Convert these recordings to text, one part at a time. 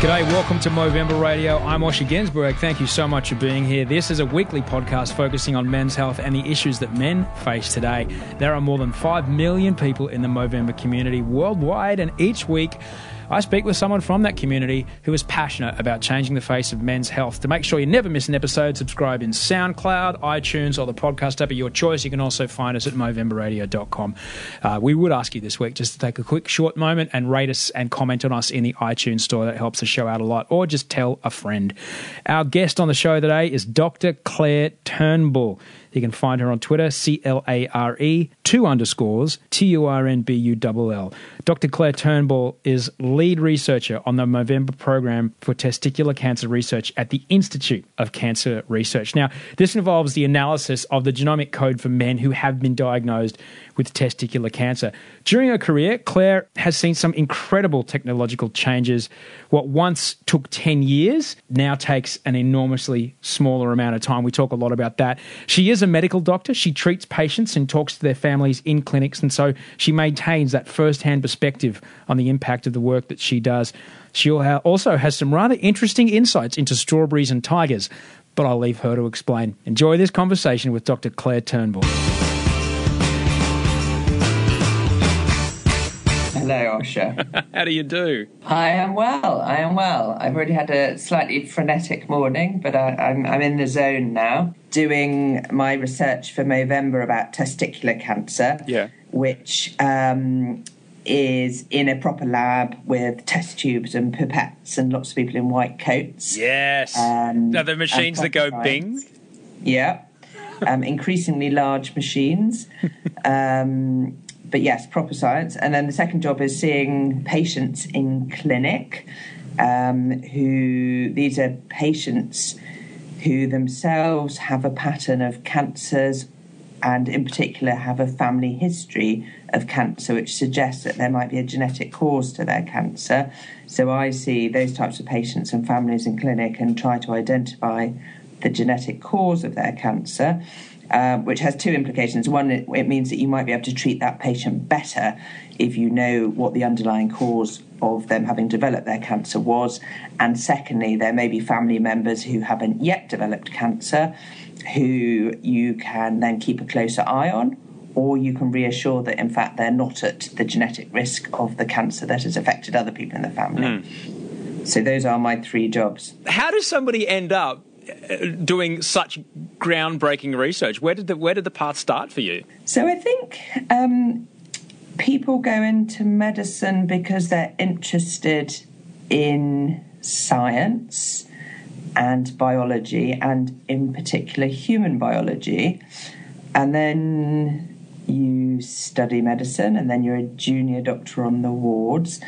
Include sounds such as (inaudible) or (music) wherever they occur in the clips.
G'day, welcome to Movember Radio. I'm Osher Günsberg. Thank you so much for being here. This is a weekly podcast focusing on men's health and the issues that men face today. There are more than 5 million people in the Movember community worldwide, and each week I speak with someone from that community who is passionate about changing the face of men's health. To make sure you never miss an episode, subscribe in SoundCloud, iTunes, or the podcast app of your choice. You can also find us at MovemberRadio.com. Uh, we would ask you this week just to take a quick short moment and rate us and comment on us in the iTunes store. That helps the show out a lot. Or just tell a friend. Our guest on the show today is Dr. Clare Turnbull. You can find her on Twitter, C L A R E, two underscores, T U R N B U L L. Dr. Clare Turnbull is lead researcher on the Movember program for testicular cancer research at the Institute of Cancer Research. Now, this involves the analysis of the genomic code for men who have been diagnosed with testicular cancer. During her career, Clare has seen some incredible technological changes. What once took 10 years now takes an enormously smaller amount of time. We talk a lot about that. She is a medical doctor. She treats patients and talks to their families in clinics, and so she maintains that first hand perspective on the impact of the work that she does. She also has some rather interesting insights into strawberries and tigers, but I'll leave her to explain. Enjoy this conversation with Dr. Clare Turnbull. Hello, Osher. (laughs) How do you do? I am well. I am well. I've already had a slightly frenetic morning, but I, am I'm, I'm in the zone now, doing my research for Movember about testicular cancer. Yeah. Which um, is in a proper lab with test tubes and pipettes and lots of people in white coats. Yes. Um, now the machines that go bing. Yeah. Um, increasingly large machines. (laughs) Um, but yes, proper science. And then the second job is seeing patients in clinic um, who these are patients who themselves have a pattern of cancers and in particular have a family history of cancer, which suggests that there might be a genetic cause to their cancer. So I see those types of patients and families in clinic and try to identify the genetic cause of their cancer um, which has two implications. One, it, it, means that you might be able to treat that patient better if you know what the underlying cause of them having developed their cancer was. And secondly, there may be family members who haven't yet developed cancer who you can then keep a closer eye on. Or you can reassure that, in fact, they're not at the genetic risk of the cancer that has affected other people in the family. Mm. So, those are my three jobs. How does somebody end up doing such groundbreaking research? Where did the where did the path start for you? So I think um, people go into medicine because they're interested in science and biology, and in particular human biology, and then you study medicine, and then you're a junior doctor on the wards,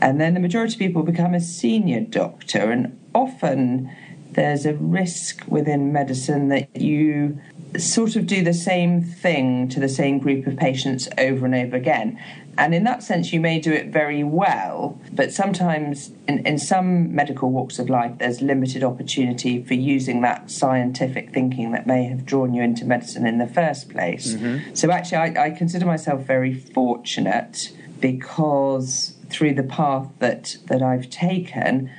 and then the majority of people become a senior doctor, and often there's a risk within medicine that you sort of do the same thing to the same group of patients over and over again. And in that sense, you may do it very well, but sometimes in, in some medical walks of life, there's limited opportunity for using that scientific thinking that may have drawn you into medicine in the first place. Mm-hmm. So, actually, I, I consider myself very fortunate because through the path that, that I've taken,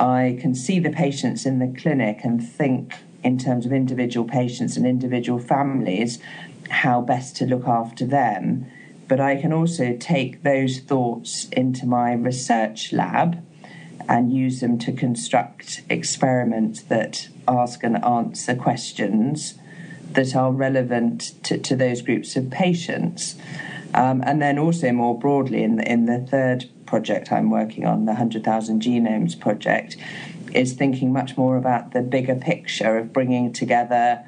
I can see the patients in the clinic and think in terms of individual patients and individual families how best to look after them. But I can also take those thoughts into my research lab and use them to construct experiments that ask and answer questions that are relevant to, to those groups of patients. Um, and then also more broadly in the, in the third project I'm working on, the 100,000 Genomes project, is thinking much more about the bigger picture of bringing together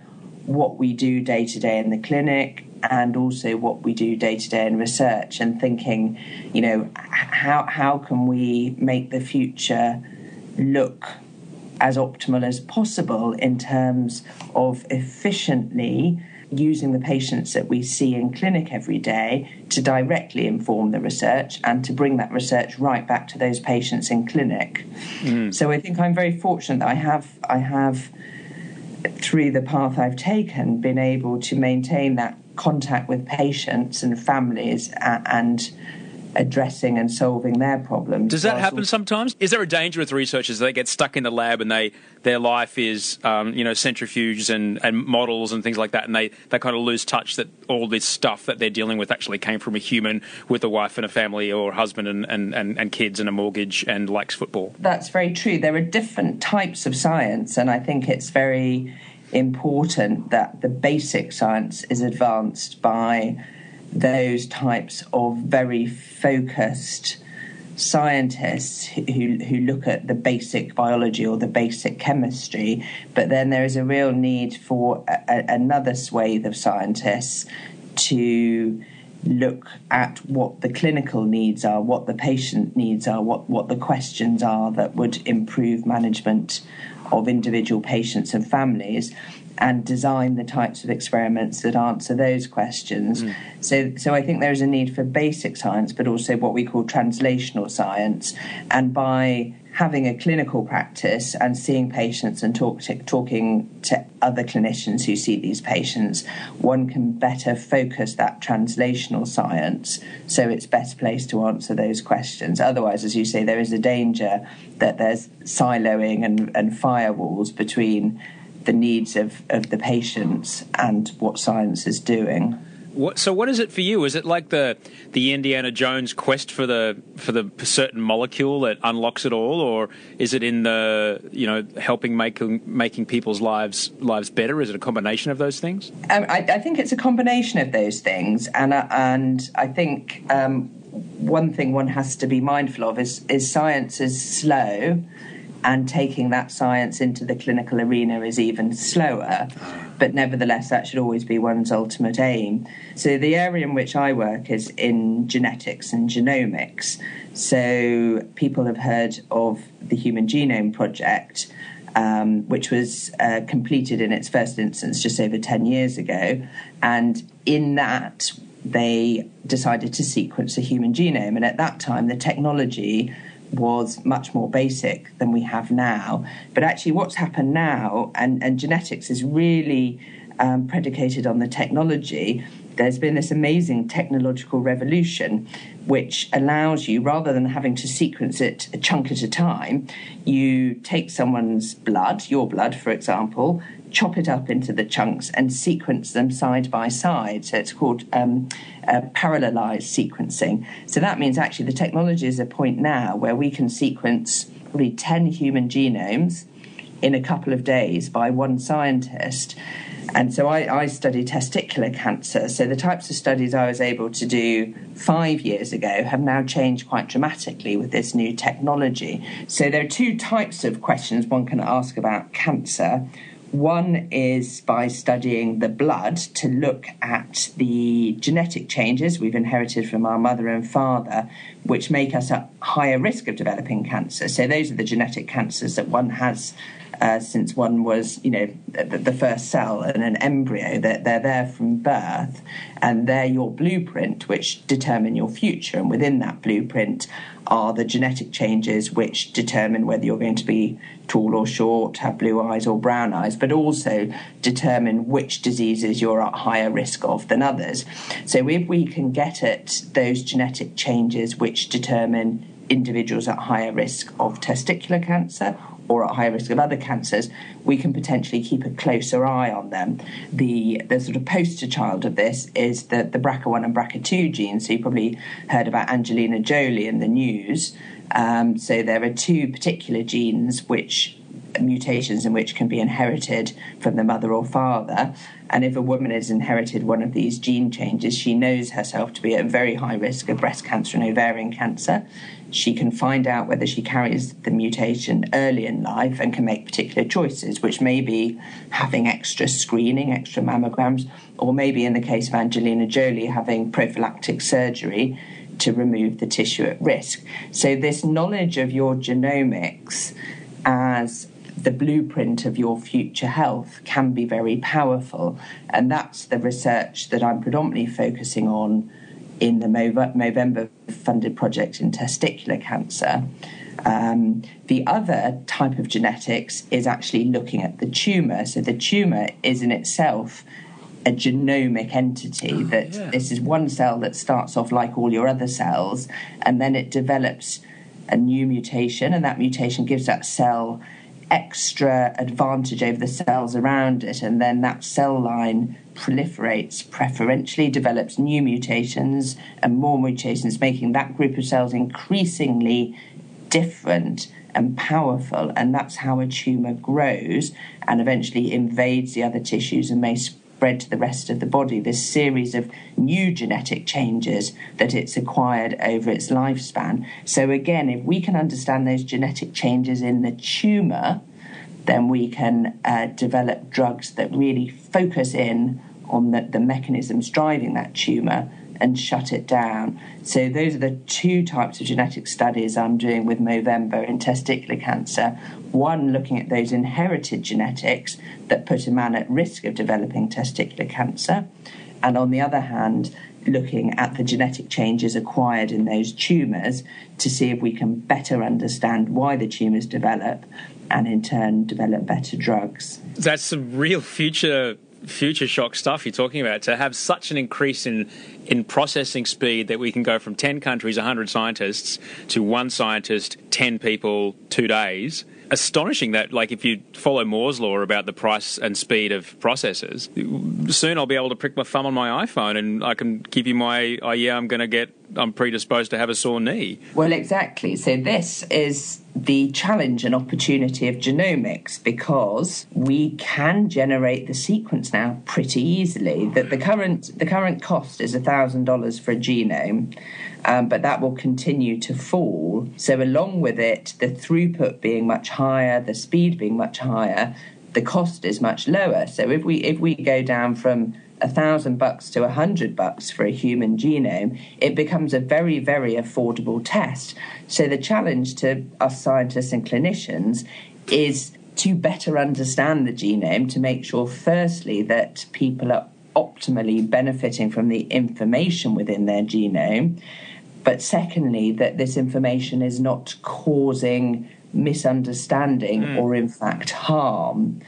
what we do day to day in the clinic and also what we do day to day in research and thinking, you know, how, how can we make the future look as optimal as possible in terms of efficiently using the patients that we see in clinic every day to directly inform the research and to bring that research right back to those patients in clinic. Mm. So I think I'm very fortunate that I have I have through the path I've taken been able to maintain that contact with patients and families and, and addressing and solving their problems. Does that happen sometimes? Is there a danger with researchers that they get stuck in the lab and they their life is um, you know centrifuges and, and models and things like that, and they, they kind of lose touch that all this stuff that they're dealing with actually came from a human with a wife and a family or a husband and, and, and, and kids and a mortgage and likes football. That's very true. There are different types of science, and I think it's very important that the basic science is advanced by those types of very focused scientists who, who look at the basic biology or the basic chemistry, but then there is a real need for a, another swathe of scientists to look at what the clinical needs are, what the patient needs are, what, what the questions are that would improve management of individual patients and families and design the types of experiments that answer those questions. Mm. So, so I think there is a need for basic science, but also what we call translational science. And by having a clinical practice and seeing patients and talk to, talking to other clinicians who see these patients, one can better focus that translational science so it's best placed to answer those questions. Otherwise, as you say, there is a danger that there's siloing and, and firewalls between the needs of, of the patients and what science is doing. What, so what is it for you? Is it like the the Indiana Jones quest for the for the certain molecule that unlocks it all, or is it in the you know helping making making people's lives lives better? Is it a combination of those things? Um, I, I, think it's a combination of those things, and uh, and I think um, one thing one has to be mindful of is is science is slow and taking that science into the clinical arena is even slower. But nevertheless, that should always be one's ultimate aim. So, the area in which I work is in genetics and genomics. So, people have heard of the Human Genome Project. Um, which was uh, completed in its first instance just over 10 years ago. And in that, they decided to sequence the human genome. And at that time, the technology was much more basic than we have now. But actually, what's happened now, and, and genetics is really um, predicated on the technology. There's been this amazing technological revolution which allows you, rather than having to sequence it a chunk at a time, you take someone's blood, your blood, for example, chop it up into the chunks and sequence them side by side. So it's called um, uh, parallelized sequencing. So that means actually the technology is a point now where we can sequence probably 10 human genomes in a couple of days by one scientist. And so I, I study testicular cancer. So the types of studies I was able to do five years ago have now changed quite dramatically with this new technology. So there are two types of questions one can ask about cancer. One is by studying the blood to look at the genetic changes we've inherited from our mother and father, which make us at higher risk of developing cancer. So, those are the genetic cancers that one has uh, since one was, you know, the, the, first cell and an embryo. That they're, they're there from birth, and they're your blueprint, which determine your future. And within that blueprint are the genetic changes which determine whether you're going to be tall or short, have blue eyes or brown eyes, but also determine which diseases you're at higher risk of than others. So if we can get at those genetic changes which determine individuals at higher risk of testicular cancer or at high risk of other cancers, we can potentially keep a closer eye on them. The the sort of poster child of this is the, the BRCA1 and BRCA2 genes. So you probably heard about Angelina Jolie in the news. Um, so there are two particular genes which mutations in which can be inherited from the mother or father. And if a woman has inherited one of these gene changes, she knows herself to be at very high risk of breast cancer and ovarian cancer. She can find out whether she carries the mutation early in life and can make particular choices, which may be having extra screening, extra mammograms, or maybe in the case of Angelina Jolie, having prophylactic surgery to remove the tissue at risk. So, this knowledge of your genomics as the blueprint of your future health can be very powerful. And that's the research that I'm predominantly focusing on in the Movember funded project in testicular cancer. Um, the other type of genetics is actually looking at the tumour. So the tumour is in itself a genomic entity oh, that yeah. this is one cell that starts off like all your other cells and then it develops a new mutation and that mutation gives that cell extra advantage over the cells around it, and then that cell line proliferates preferentially, develops new mutations and more mutations, making that group of cells increasingly different and powerful. And that's how a tumour grows and eventually invades the other tissues and may spread to the rest of the body. This series of new genetic changes that it's acquired over its lifespan. So, again, if we can understand those genetic changes in the tumour, then we can uh, develop drugs that really focus in on the, the mechanisms driving that tumour and shut it down. So, those are the two types of genetic studies I'm doing with Movember in testicular cancer. One, looking at those inherited genetics that put a man at risk of developing testicular cancer, and on the other hand, looking at the genetic changes acquired in those tumours to see if we can better understand why the tumours develop and in turn develop better drugs. That's some real future future shock stuff you're talking about to have such an increase in in processing speed that we can go from 10 countries 100 scientists to one scientist 10 people 2 days astonishing that, like, if you follow Moore's law about the price and speed of processors, soon I'll be able to prick my thumb on my iPhone and I can give you my, oh, yeah, I'm going to get, I'm predisposed to have a sore knee. Well, exactly. So, this is the challenge and opportunity of genomics because we can generate the sequence now pretty easily. That the current the current cost is thousand dollars for a genome, um, but that will continue to fall. So, along with it, the throughput being much higher, the speed being much higher, the cost is much lower. So, if we if we go down from a thousand bucks to a hundred bucks for a human genome, it becomes a very, very affordable test. So the challenge to us scientists and clinicians is to better understand the genome to make sure, firstly, that people are optimally benefiting from the information within their genome but secondly, that this information is not causing misunderstanding mm. or, in fact, harm.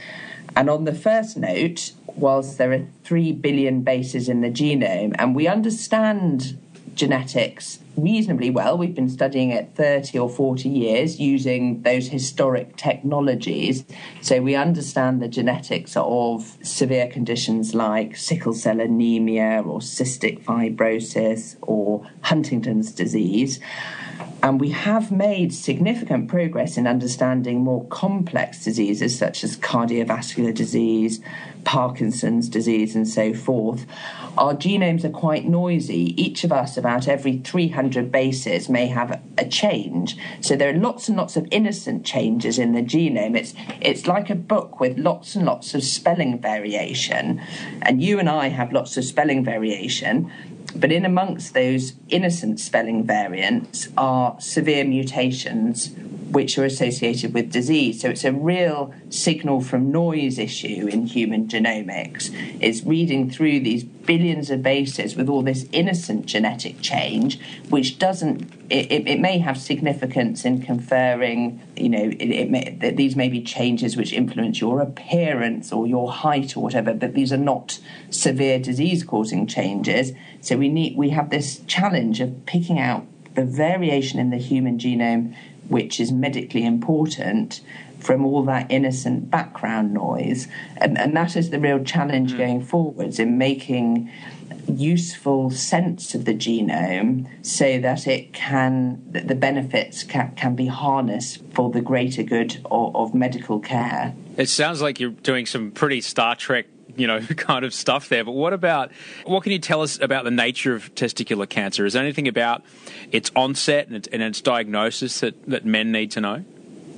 And on the first note, whilst there are 3 billion bases in the genome, and we understand genetics reasonably well. We've been studying it 30 or 40 years using those historic technologies. So we understand the genetics of severe conditions like sickle cell anemia or cystic fibrosis or Huntington's disease. And we have made significant progress in understanding more complex diseases such as cardiovascular disease, Parkinson's disease, and so forth. Our genomes are quite noisy. Each of us, about every 300 bases, may have a change. So there are lots and lots of innocent changes in the genome. It's, it's like a book with lots and lots of spelling variation. And you and I have lots of spelling variation. But in amongst those innocent spelling variants are severe mutations which are associated with disease. So it's a real signal from noise issue in human genomics. It's reading through these billions of bases with all this innocent genetic change, which doesn't. It, it, it may have significance in conferring, you know, it, may, these may be changes which influence your appearance or your height or whatever, but these are not severe disease-causing changes. So we need we have this challenge of picking out the variation in the human genome which is medically important from all that innocent background noise. And, and that is the real challenge mm. going forwards in making useful sense of the genome so that it can that the benefits can, can be harnessed for the greater good of, of medical care. It sounds like you're doing some pretty Star Trek you know, (laughs) kind of stuff there. But what about, what can you tell us about the nature of testicular cancer? Is there anything about its onset and its, and its diagnosis that, that men need to know?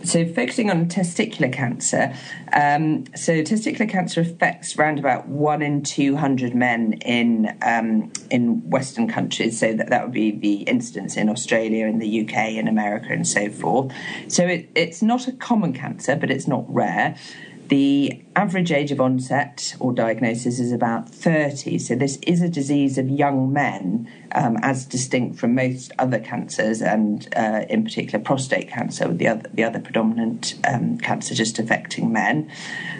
So, focusing on testicular cancer, um, so testicular cancer affects around about one in two hundred men in um, in Western countries. So that that would be the incidence in Australia, in the UK, in America, and so forth. So it, it's not a common cancer, but it's not rare. The average age of onset or diagnosis is about 30, so this is a disease of young men, um, as distinct from most other cancers, and uh, in particular prostate cancer, the other, the other predominant um, cancer just affecting men.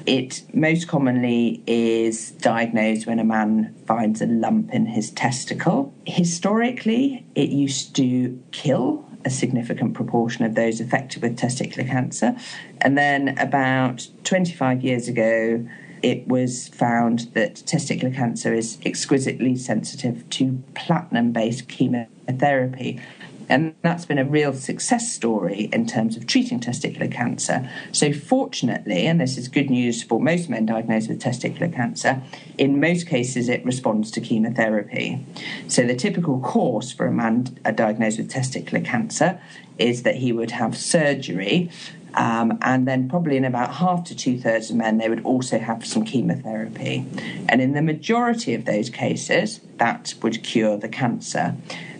It most commonly is diagnosed when a man finds a lump in his testicle. Historically, it used to kill a significant proportion of those affected with testicular cancer. And then about 25 years ago, it was found that testicular cancer is exquisitely sensitive to platinum based chemotherapy. And that's been a real success story in terms of treating testicular cancer. So, fortunately, and this is good news for most men diagnosed with testicular cancer, in most cases it responds to chemotherapy. So, the typical course for a man diagnosed with testicular cancer is that he would have surgery um, and then, probably in about half to two thirds of men, they would also have some chemotherapy. And in the majority of those cases, that would cure the cancer.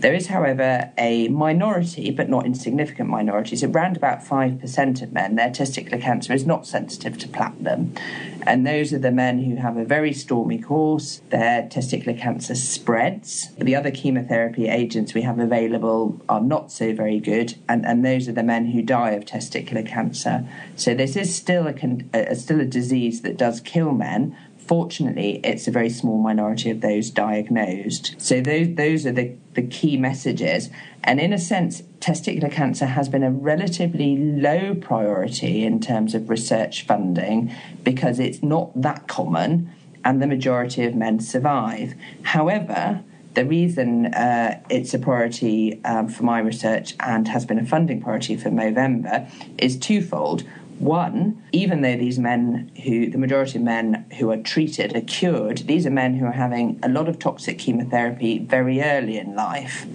There is, however, a minority, but not insignificant minority, so around about 5% of men, their testicular cancer is not sensitive to platinum. And those are the men who have a very stormy course, their testicular cancer spreads. The other chemotherapy agents we have available are not so very good, and, and those are the men who die of testicular cancer. So this is still a, a still a disease that does kill men, Fortunately, it's a very small minority of those diagnosed. So those, those are the, the key messages. And in a sense, testicular cancer has been a relatively low priority in terms of research funding because it's not that common and the majority of men survive. However, the reason uh, it's a priority um, for my research and has been a funding priority for Movember is twofold. One, even though these men who, the majority of men who are treated are cured, these are men who are having a lot of toxic chemotherapy very early in life.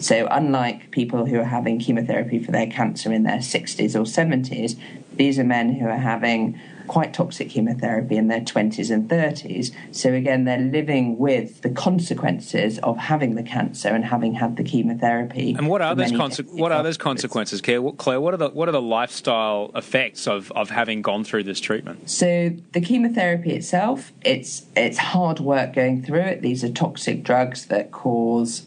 So, unlike people who are having chemotherapy for their cancer in their 60s or 70s, these are men who are having quite toxic chemotherapy in their 20s and 30s. So, again, they're living with the consequences of having the cancer and having had the chemotherapy. And what are those, conse- what are those consequences, Clare? What are, the, what are the lifestyle effects of, of having gone through this treatment? So, the chemotherapy itself, it's, it's hard work going through it. These are toxic drugs that cause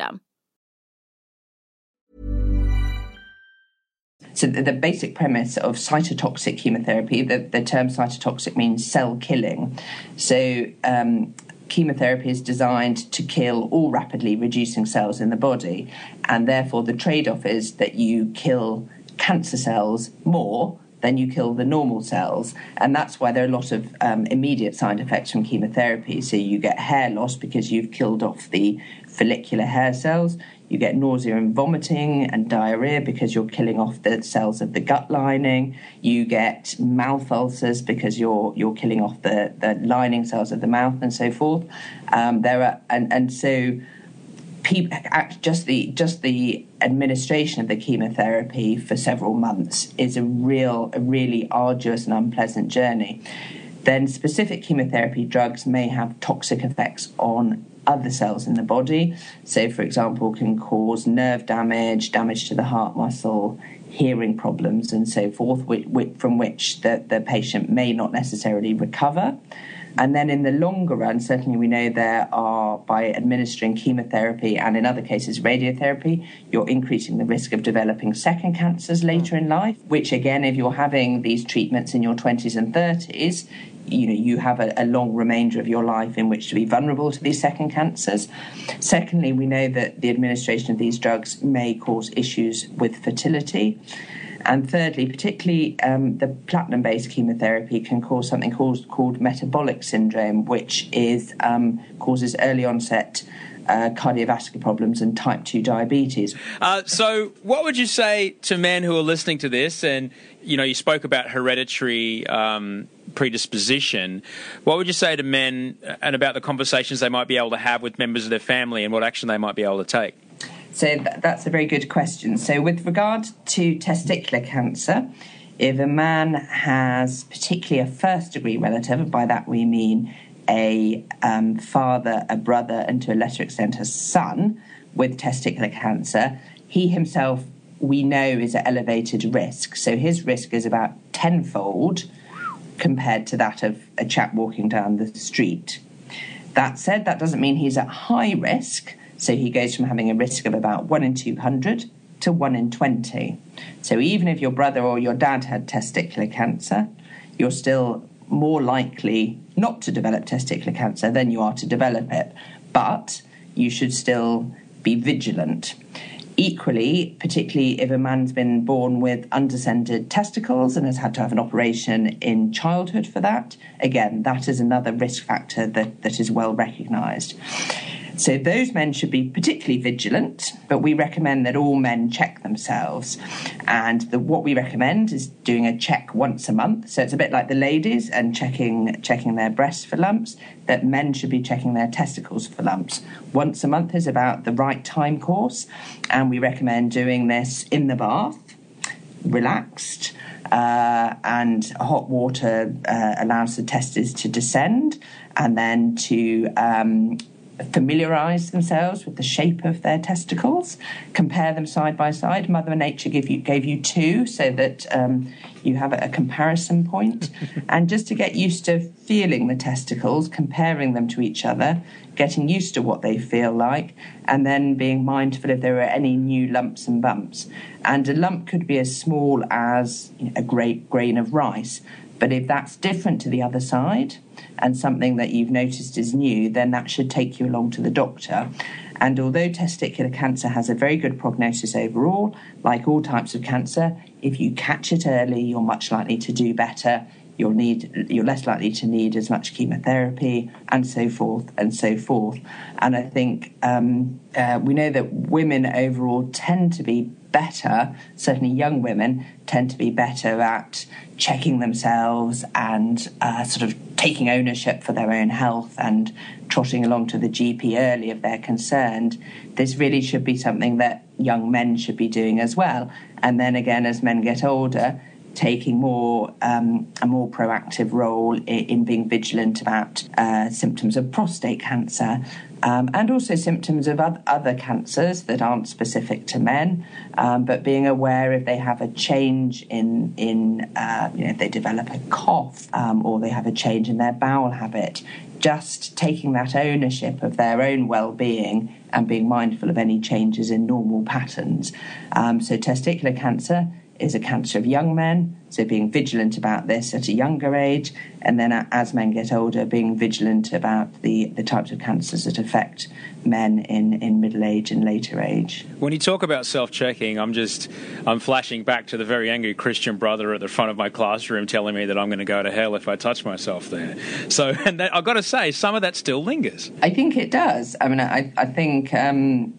So the, the, basic premise of cytotoxic chemotherapy, the, the term cytotoxic means cell killing. So um, chemotherapy is designed to kill all rapidly reducing cells in the body, and therefore the trade-off is that you kill cancer cells more than you kill the normal cells. And that's why there are a lot of um, immediate side effects from chemotherapy. So you get hair loss because you've killed off the follicular hair cells. You get nausea and vomiting and diarrhea because you're killing off the cells of the gut lining. You get mouth ulcers because you're you're killing off the, the lining cells of the mouth and so forth. Um, there are and and so people, just the just the administration of the chemotherapy for several months is a real a really arduous and unpleasant journey. Then specific chemotherapy drugs may have toxic effects on other cells in the body. So, for example, can cause nerve damage, damage to the heart muscle, hearing problems, and so forth, from which the, the patient may not necessarily recover. And then in the longer run, certainly we know there are, by administering chemotherapy and in other cases radiotherapy, you're increasing the risk of developing second cancers later in mm. life, which again, if you're having these treatments in your 20s and 30s, you know you have a, a, long remainder of your life in which to be vulnerable to these second cancers. Secondly, we know that the administration of these drugs may cause issues with fertility. And thirdly, particularly um, the platinum based chemotherapy can cause something called, called metabolic syndrome, which is um, causes early onset. Uh, cardiovascular problems and type 2 diabetes. Uh, so, what would you say to men who are listening to this? And, you know, you spoke about hereditary um, predisposition. What would you say to men and about the conversations they might be able to have with members of their family and what action they might be able to take? So th- that's a very good question. So, with regard to testicular cancer, if a man has particularly a first degree relative, and by that we mean a um, father, a brother, and to a lesser extent a son with testicular cancer, he himself we know is at elevated risk. So his risk is about tenfold compared to that of a chap walking down the street. That said, that doesn't mean he's at high risk. So he goes from having a risk of about 1 in 200 to 1 in 20. So even if your brother or your dad had testicular cancer, you're still more likely not to develop testicular cancer than you are to develop it. But you should still be vigilant. Equally, particularly if a man's been born with undescended testicles and has had to have an operation in childhood for that, again, that is another risk factor that, that is well recognised. So those men should be particularly vigilant, but we recommend that all men check themselves. And the, what we recommend is doing a check once a month. So it's a bit like the ladies and checking checking their breasts for lumps. That men should be checking their testicles for lumps. Once a month is about the right time course, and we recommend doing this in the bath, relaxed. Uh, and hot water uh, allows the testes to descend and then to um, familiarize themselves with the shape of their testicles, compare them side by side. Mother Nature gave you gave you two so that um, you have a, comparison point, (laughs) and just to get used to feeling the testicles, comparing them to each other, getting used to what they feel like, and then being mindful if there are any new lumps and bumps. And a lump could be as small as a great grain of rice, but if that's different to the other side and something that you've noticed is new, then that should take you along to the doctor. And although testicular cancer has a very good prognosis overall, like all types of cancer, if you catch it early, you're much likely to do better. You'll need, you're less likely to need as much chemotherapy, and so forth and so forth. And I think um, uh, we know that women overall tend to be better, certainly young women tend to be better at checking themselves and uh, sort of taking ownership for their own health and trotting along to the GP early if they're concerned, this really should be something that young men should be doing as well. And then again, as men get older, taking more um, a more proactive role in, in being vigilant about uh, symptoms of prostate cancer um, and also symptoms of other cancers that aren't specific to men, um, but being aware if they have a change in in uh, you know if they develop a cough um, or they have a change in their bowel habit, just taking that ownership of their own well-being and being mindful of any changes in normal patterns. Um, so testicular cancer is a cancer of young men, so being vigilant about this at a younger age, and then as men get older, being vigilant about the, the types of cancers that affect men in, in middle age and later age. When you talk about self-checking, I'm just I'm flashing back to the very angry Christian brother at the front of my classroom telling me that I'm going to go to hell if I touch myself there. So, (laughs) and that, I've got to say, some of that still lingers. I think it does. I mean, I, I think um,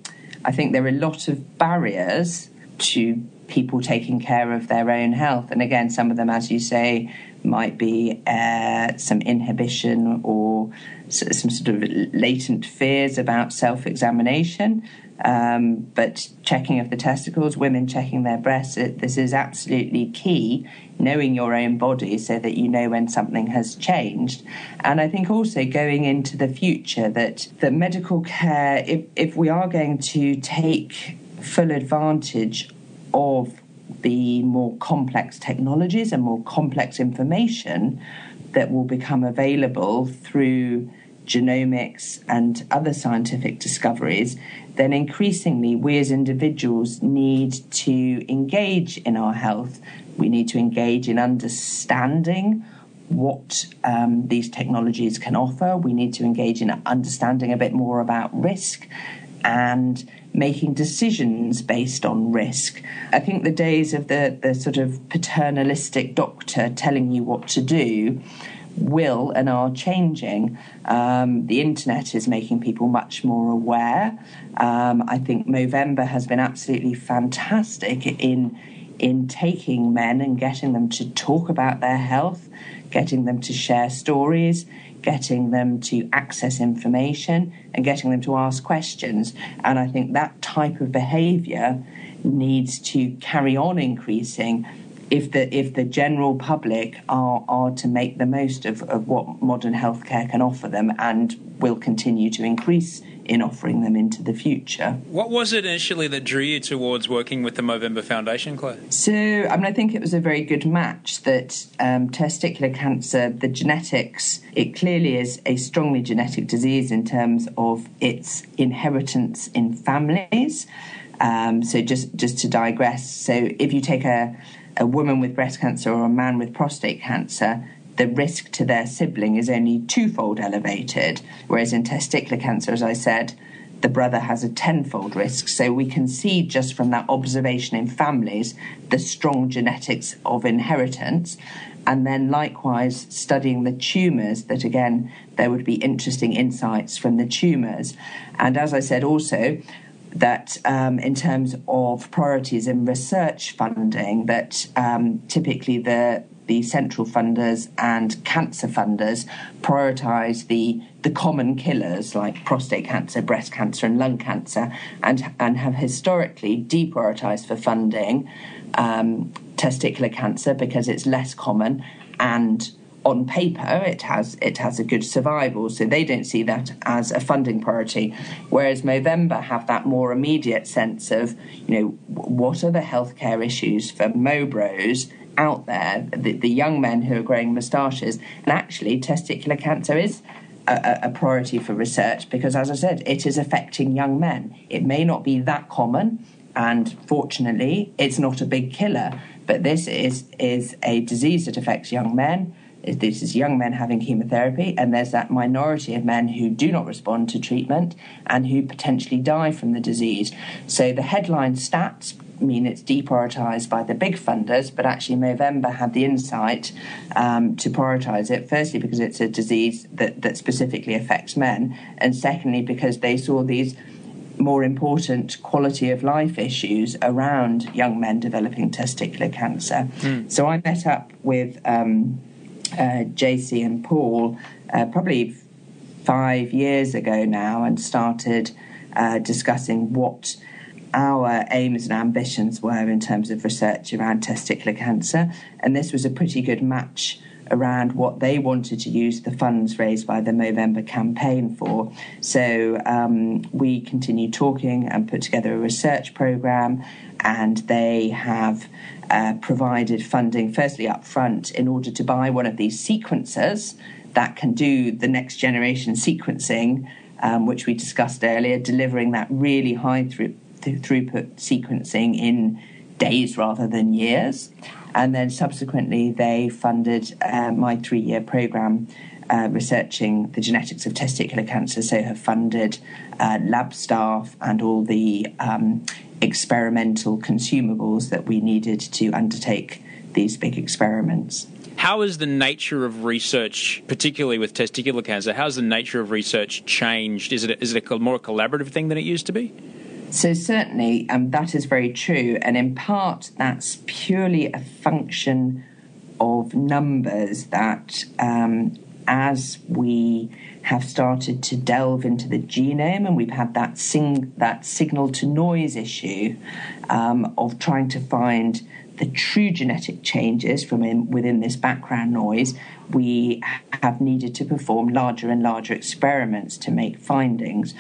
I think there are a lot of barriers to people taking care of their own health. And again, some of them, as you say, might be uh, some inhibition or some sort of latent fears about self examination. Um, but checking of the testicles, women checking their breasts, it, this is absolutely key, knowing your own body so that you know when something has changed. And I think also going into the future that, that medical care, if, if we are going to take full advantage of the more complex technologies and more complex information that will become available through genomics and other scientific discoveries, then increasingly we as individuals need to engage in our health. We need to engage in understanding what um, these technologies can offer. We need to engage in understanding a bit more about risk and making decisions based on risk. I think the days of the, the sort of paternalistic doctor telling you what to do will and are changing. Um, the internet is making people much more aware. Um, I think Movember has been absolutely fantastic in in taking men and getting them to talk about their health, getting them to share stories, getting them to access information and getting them to ask questions. And I think that type of behaviour needs to carry on increasing if the if the general public are are to make the most of, of what modern healthcare can offer them and will continue to increase in offering them into the future. What was it initially that drew you towards working with the Movember Foundation, Clare? So, I mean, I think it was a very good match that um, testicular cancer, the genetics, it clearly is a strongly genetic disease in terms of its inheritance in families. Um, so, just, just to digress, so if you take a a woman with breast cancer or a man with prostate cancer, the risk to their sibling is only twofold elevated, whereas in testicular cancer, as I said, the brother has a tenfold risk. So we can see just from that observation in families the strong genetics of inheritance. And then likewise studying the tumours, that again, there would be interesting insights from the tumours. And as I said also, that um, in terms of priorities in research funding, that um, typically the the central funders and cancer funders prioritise the the common killers like prostate cancer, breast cancer, and lung cancer, and and have historically deprioritised for funding um, testicular cancer because it's less common and on paper it has it has a good survival. So they don't see that as a funding priority. Whereas Movember have that more immediate sense of you know what are the healthcare issues for mobros out there the, the young men who are growing moustaches and actually testicular cancer is a, a, priority for research because as I said it is affecting young men it may not be that common and fortunately it's not a big killer but this is is a disease that affects young men this is young men having chemotherapy, and there's that minority of men who do not respond to treatment and who potentially die from the disease. So the headline stats mean it's deprioritised by the big funders, but actually Movember had the insight um, to prioritise it. Firstly, because it's a disease that, that specifically affects men, and secondly, because they saw these more important quality of life issues around young men developing testicular cancer. Mm. So I met up with. Um, uh, JC and Paul uh, probably five years ago now and started uh, discussing what our aims and ambitions were in terms of research around testicular cancer. And this was a pretty good match around what they wanted to use the funds raised by the Movember campaign for. So um, we continued talking and put together a research program, and they have uh, provided funding, firstly up front, in order to buy one of these sequencers that can do the next generation sequencing. Um, which we discussed earlier, delivering that really high through, throughput sequencing in days rather than years. And then subsequently, they funded uh, my three year program. Uh, researching the genetics of testicular cancer, so have funded uh, lab staff and all the um, experimental consumables that we needed to undertake these big experiments. How has the nature of research, particularly with testicular cancer, how has the nature of research changed? Is it, is it a more collaborative thing than it used to be? So, certainly, um, that is very true. And in part, that's purely a function of numbers that um, as we have started to delve into the genome and we've had that, sing- that signal to noise issue um, of trying to find the true genetic changes from in, within this background noise, we have needed to perform larger and larger experiments to make findings.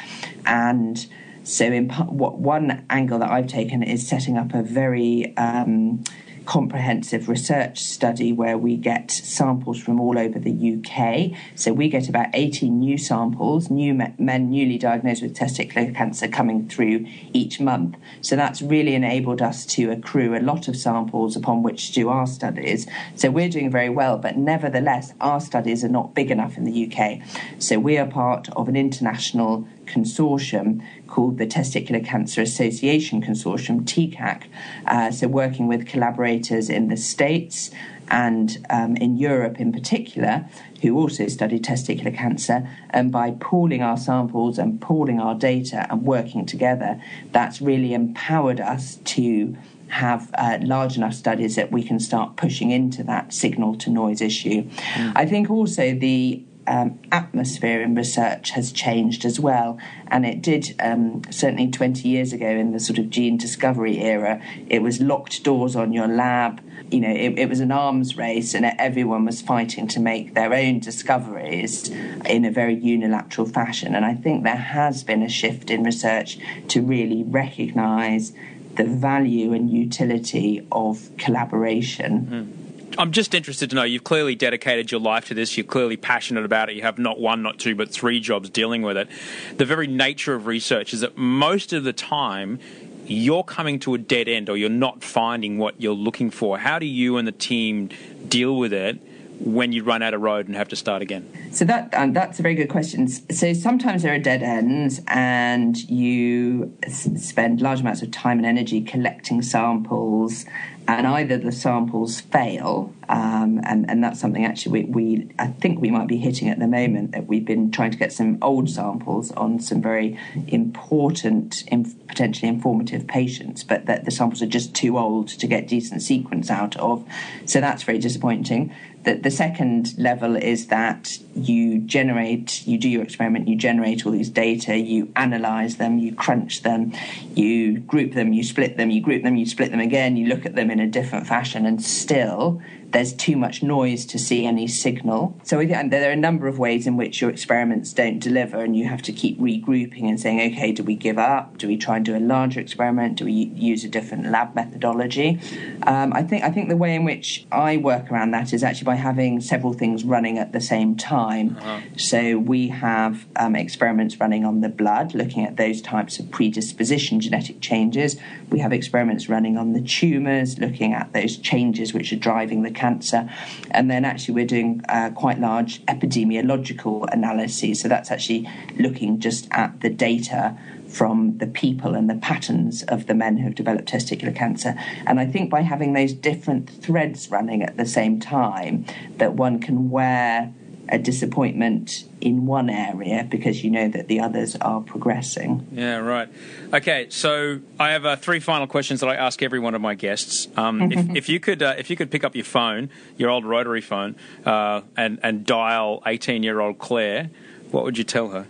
And so, in what one angle that I've taken is setting up a very um, comprehensive research study where we get samples from all over the UK. So we get about 18 new samples, new men newly diagnosed with testicular cancer coming through each month. So that's really enabled us to accrue a lot of samples upon which to do our studies. So we're doing very well, but nevertheless, our studies are not big enough in the UK. So we are part of an international consortium called the Testicular Cancer Association Consortium, TCAC. Uh, so, working with collaborators in the States and um, in Europe in particular, who also study testicular cancer, and by pooling our samples and pooling our data and working together, that's really empowered us to have uh, large enough studies that we can start pushing into that signal to noise issue. Mm. I think also the um, atmosphere in research has changed as well. And it did um, certainly 20 years ago in the sort of gene discovery era. It was locked doors on your lab. You know, it, it was an arms race, and everyone was fighting to make their own discoveries in a very unilateral fashion. And I think there has been a shift in research to really recognise the value and utility of collaboration. Mm. I'm just interested to know you've clearly dedicated your life to this. You're clearly passionate about it. You have not one, not two, but three jobs dealing with it. The very nature of research is that most of the time you're coming to a dead end or you're not finding what you're looking for. How do you and the team deal with it? when you run out of road and have to start again? So that um, that's a very good question. So sometimes there are dead ends, and you spend large amounts of time and energy collecting samples, and either the samples fail, um, and and that's something actually we, we I think we might be hitting at the moment that we've been trying to get some old samples on some very important, potentially informative patients, but that the samples are just too old to get decent sequence out of. So that's very disappointing the, the second level is that you generate, you do your experiment, you generate all these data, you analyze them, you crunch them, you group them, you split them, you group them, you split them again, you look at them in a different fashion, and still there's too much noise to see any signal. So there are a number of ways in which your experiments don't deliver, and you have to keep regrouping and saying, okay, do we give up? Do we try and do a larger experiment? Do we use a different lab methodology? Um, I think I think the way in which I work around that is actually by having several things running at the same time. Uh-huh. So we have um, experiments running on the blood, looking at those types of predisposition genetic changes. We have experiments running on the tumours, looking at those changes which are driving the cancer. And then actually, we're doing uh, quite large epidemiological analyses. So that's actually looking just at the data from the people and the patterns of the men who've developed testicular cancer. And I think by having those different threads running at the same time, that one can wear a disappointment in one area because you know that the others are progressing. Yeah, right. Okay, so I have uh, three final questions that I ask every one of my guests. Um, if, (laughs) if, you could, uh, if you could pick up your phone, your old rotary phone, uh, and and dial eighteen-year-old Clare, what would you tell her?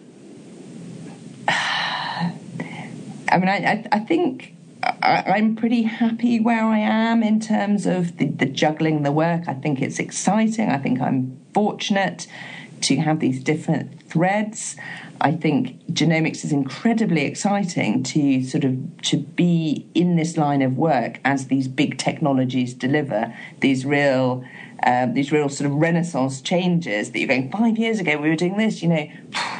(sighs) (laughs) I mean, I, I think I, am pretty happy where I am in terms of the, the, juggling the work. I think it's exciting. I think I'm fortunate to have these different threads. I think genomics is incredibly exciting to sort of to be in this line of work as these big technologies deliver these real um, these real sort of renaissance changes that you're going five years ago we were doing this you know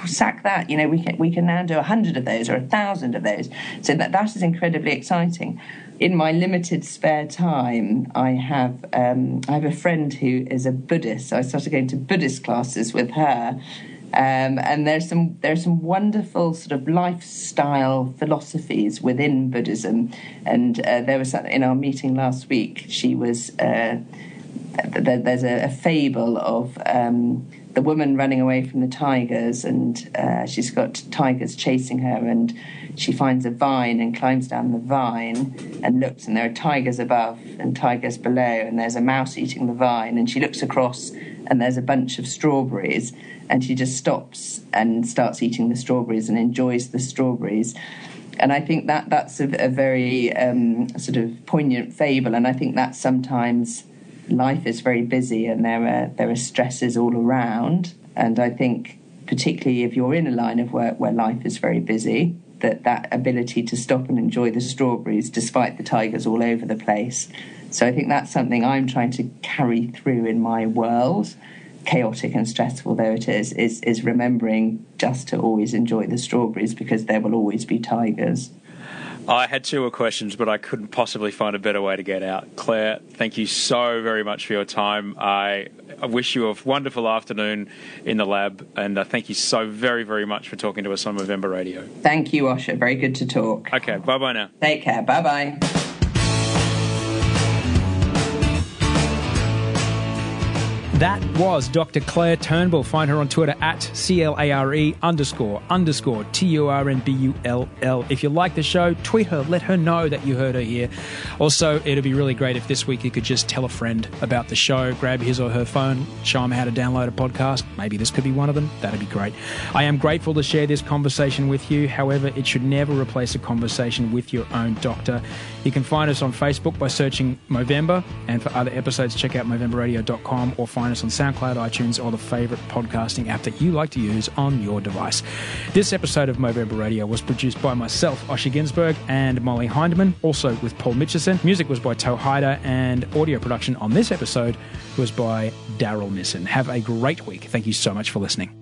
sack that. You know we can we can now do a hundred of those or a thousand of those. So that that is incredibly exciting. In my limited spare time I have um, I have a friend who is a Buddhist. So I started going to Buddhist classes with her. Um, and there's some there's some wonderful sort of lifestyle philosophies within Buddhism. And uh, there was in our meeting last week. She was uh, there's a, a, fable of um, the woman running away from the tigers, and uh, she's got tigers chasing her, and she finds a vine and climbs down the vine and looks, and there are tigers above and tigers below, and there's a mouse eating the vine, and she looks across, and there's a bunch of strawberries and she just stops and starts eating the strawberries and enjoys the strawberries. And I think that that's a, a very um, sort of poignant fable, and I think that sometimes life is very busy and there are there are stresses all around, and I think particularly if you're in a line of work where life is very busy, that that ability to stop and enjoy the strawberries despite the tigers all over the place. So I think that's something I'm trying to carry through in my world chaotic and stressful though it is, is, is remembering just to always enjoy the strawberries because there will always be tigers. I had two more questions, but I couldn't possibly find a better way to get out. Clare, thank you so very much for your time. I wish you a wonderful afternoon in the lab, and uh, thank you so very, very much for talking to us on Movember Radio. Thank you, Osher. Very good to talk. Okay, bye bye now. Take care. Bye bye. That was Dr. Clare Turnbull. Find her on Twitter at C L A R E underscore underscore T U R N B U L L. If you like the show, tweet her, let her know that you heard her here. Also, it'd be really great if this week you could just tell a friend about the show, grab his or her phone, show them how to download a podcast. Maybe this could be one of them. That'd be great. I am grateful to share this conversation with you. However, it should never replace a conversation with your own doctor. You can find us on Facebook by searching Movember, and for other episodes, check out MovemberRadio.com or find us on SoundCloud, iTunes, or the favorite podcasting app that you like to use on your device. This episode of Movember Radio was produced by myself, Osher Günsberg, and Molly Hindeman, also with Paul Mitchison. Music was by Toe Hyder, and audio production on this episode was by Daryl Nissen. Have a great week. Thank you so much for listening.